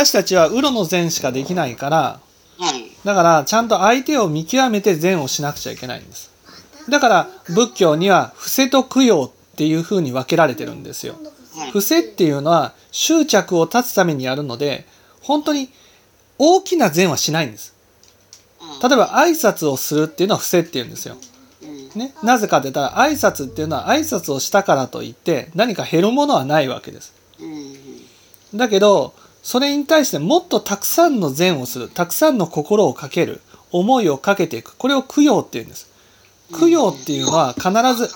私たちはウロの善しかできないから。だからちゃんと相手を見極めて善をしなくちゃいけないんですだから仏教には伏せと供養っていうふうに分けられてるんですよはい。伏せっていうのは執着を断つためにやるので本当に大きな善はしないんです例えば挨拶をするっていうのは伏せっていうんですよ、ね、なぜかって言ったら挨拶っていうのは挨拶をしたからといって何か減るものはないわけですだけどそれに対してもっとたくさんの善をするたくさんの心をかける思いをかけていく。これを供養っていうんです。供養っていうのは必ず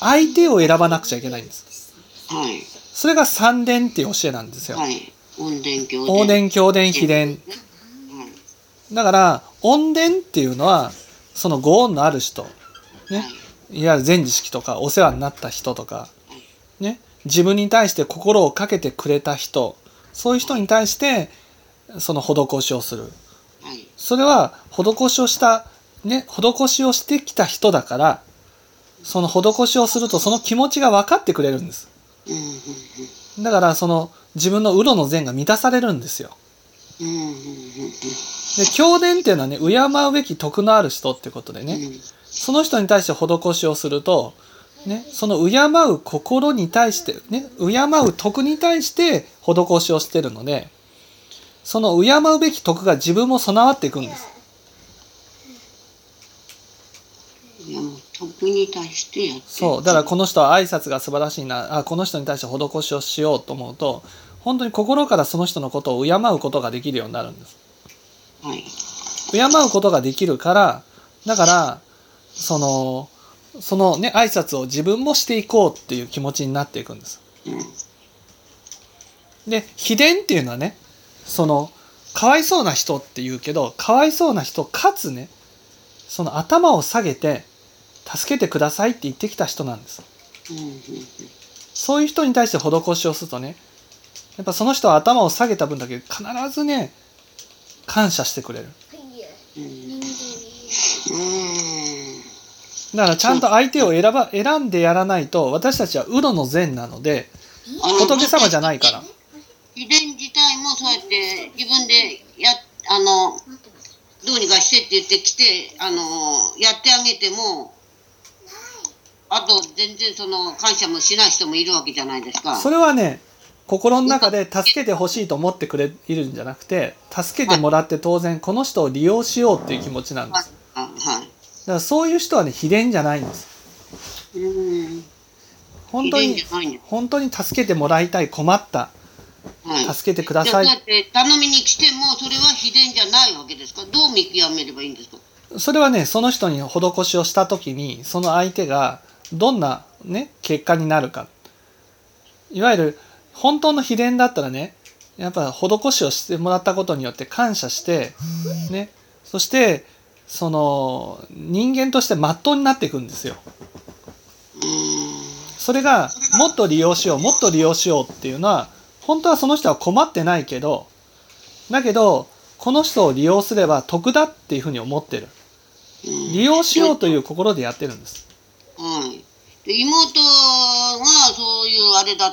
相手を選ばなくちゃいけないんです。はい。それが三伝っていう教えなんですよ。はい。温伝教王伝教伝秘伝。はい。だから恩伝っていうのはそのご恩のある人。ね。い。わゆる前知識とかお世話になった人とか。ね。自分に対して心をかけてくれた人そういう人に対してその施しをする。はい。それは施しをしたね施しをしてきた人だからその施しをするとその気持ちが分かってくれるんです。だからその自分のウロの善が満たされるんですよ。で教伝っていうのはね敬うべき徳のある人ってことでね、うん。その人に対して施しをすると、ね、その敬う心に対して、ね、敬う徳に対して施しをしてるので、その敬うべき徳が自分も備わっていくんです。に対してやってそう。だからこの人は挨拶が素晴らしいな、あ、この人に対して施しをしようと思うと、本当に心からその人のことを敬うことができるようになるん。です。はい。敬うことができるから、だから、その、そのね、挨拶を自分もしていこうっていう気持ちになっていくん。です。うん。で秘伝っていうのはねそのかわいそうな人って言うけどかわいそうな人かつねその頭を下げて助けてくださいって言ってきた人なんです。そういう人に対して施しをするとねやっぱその人は頭を下げた分だけ必ずね感謝してくれる。だからちゃんと相手を選ば選んでやらないと私たちはウロの善なので仏様じゃないから。秘伝自体もそうやって自分でやあのどうにかしてって言ってきてあのやってあげてもあと全然その感謝もしない人もいるわけじゃないですか。それはね心の中で助けてほしいと思ってくれいるんじゃなくて助けてもらって当然この人を利用しようっていう気持ちなんではいはい。だからそういう人はね秘伝じゃないんですうん。本当に本当に助けてもらいたい困ったはい。助けてください。そうやって頼みに来てもそれは秘伝じゃないわけですか。どう見極めればいいんですか？それはねその人に施しをした時にその相手がどんなね結果になるか。いわゆる本当の秘伝だったらねやっぱ施しをしてもらったことによって感謝してね。そしてその人間としてまっとうになっていくんですよ。それがもっと利用しようもっと利用しようっていうのは本当はその人は困ってないけどだけどこの人を利用すれば得だっていうふうに思ってる。うん。利用しようという心でやってるんです。はい。で妹がそういうあれだ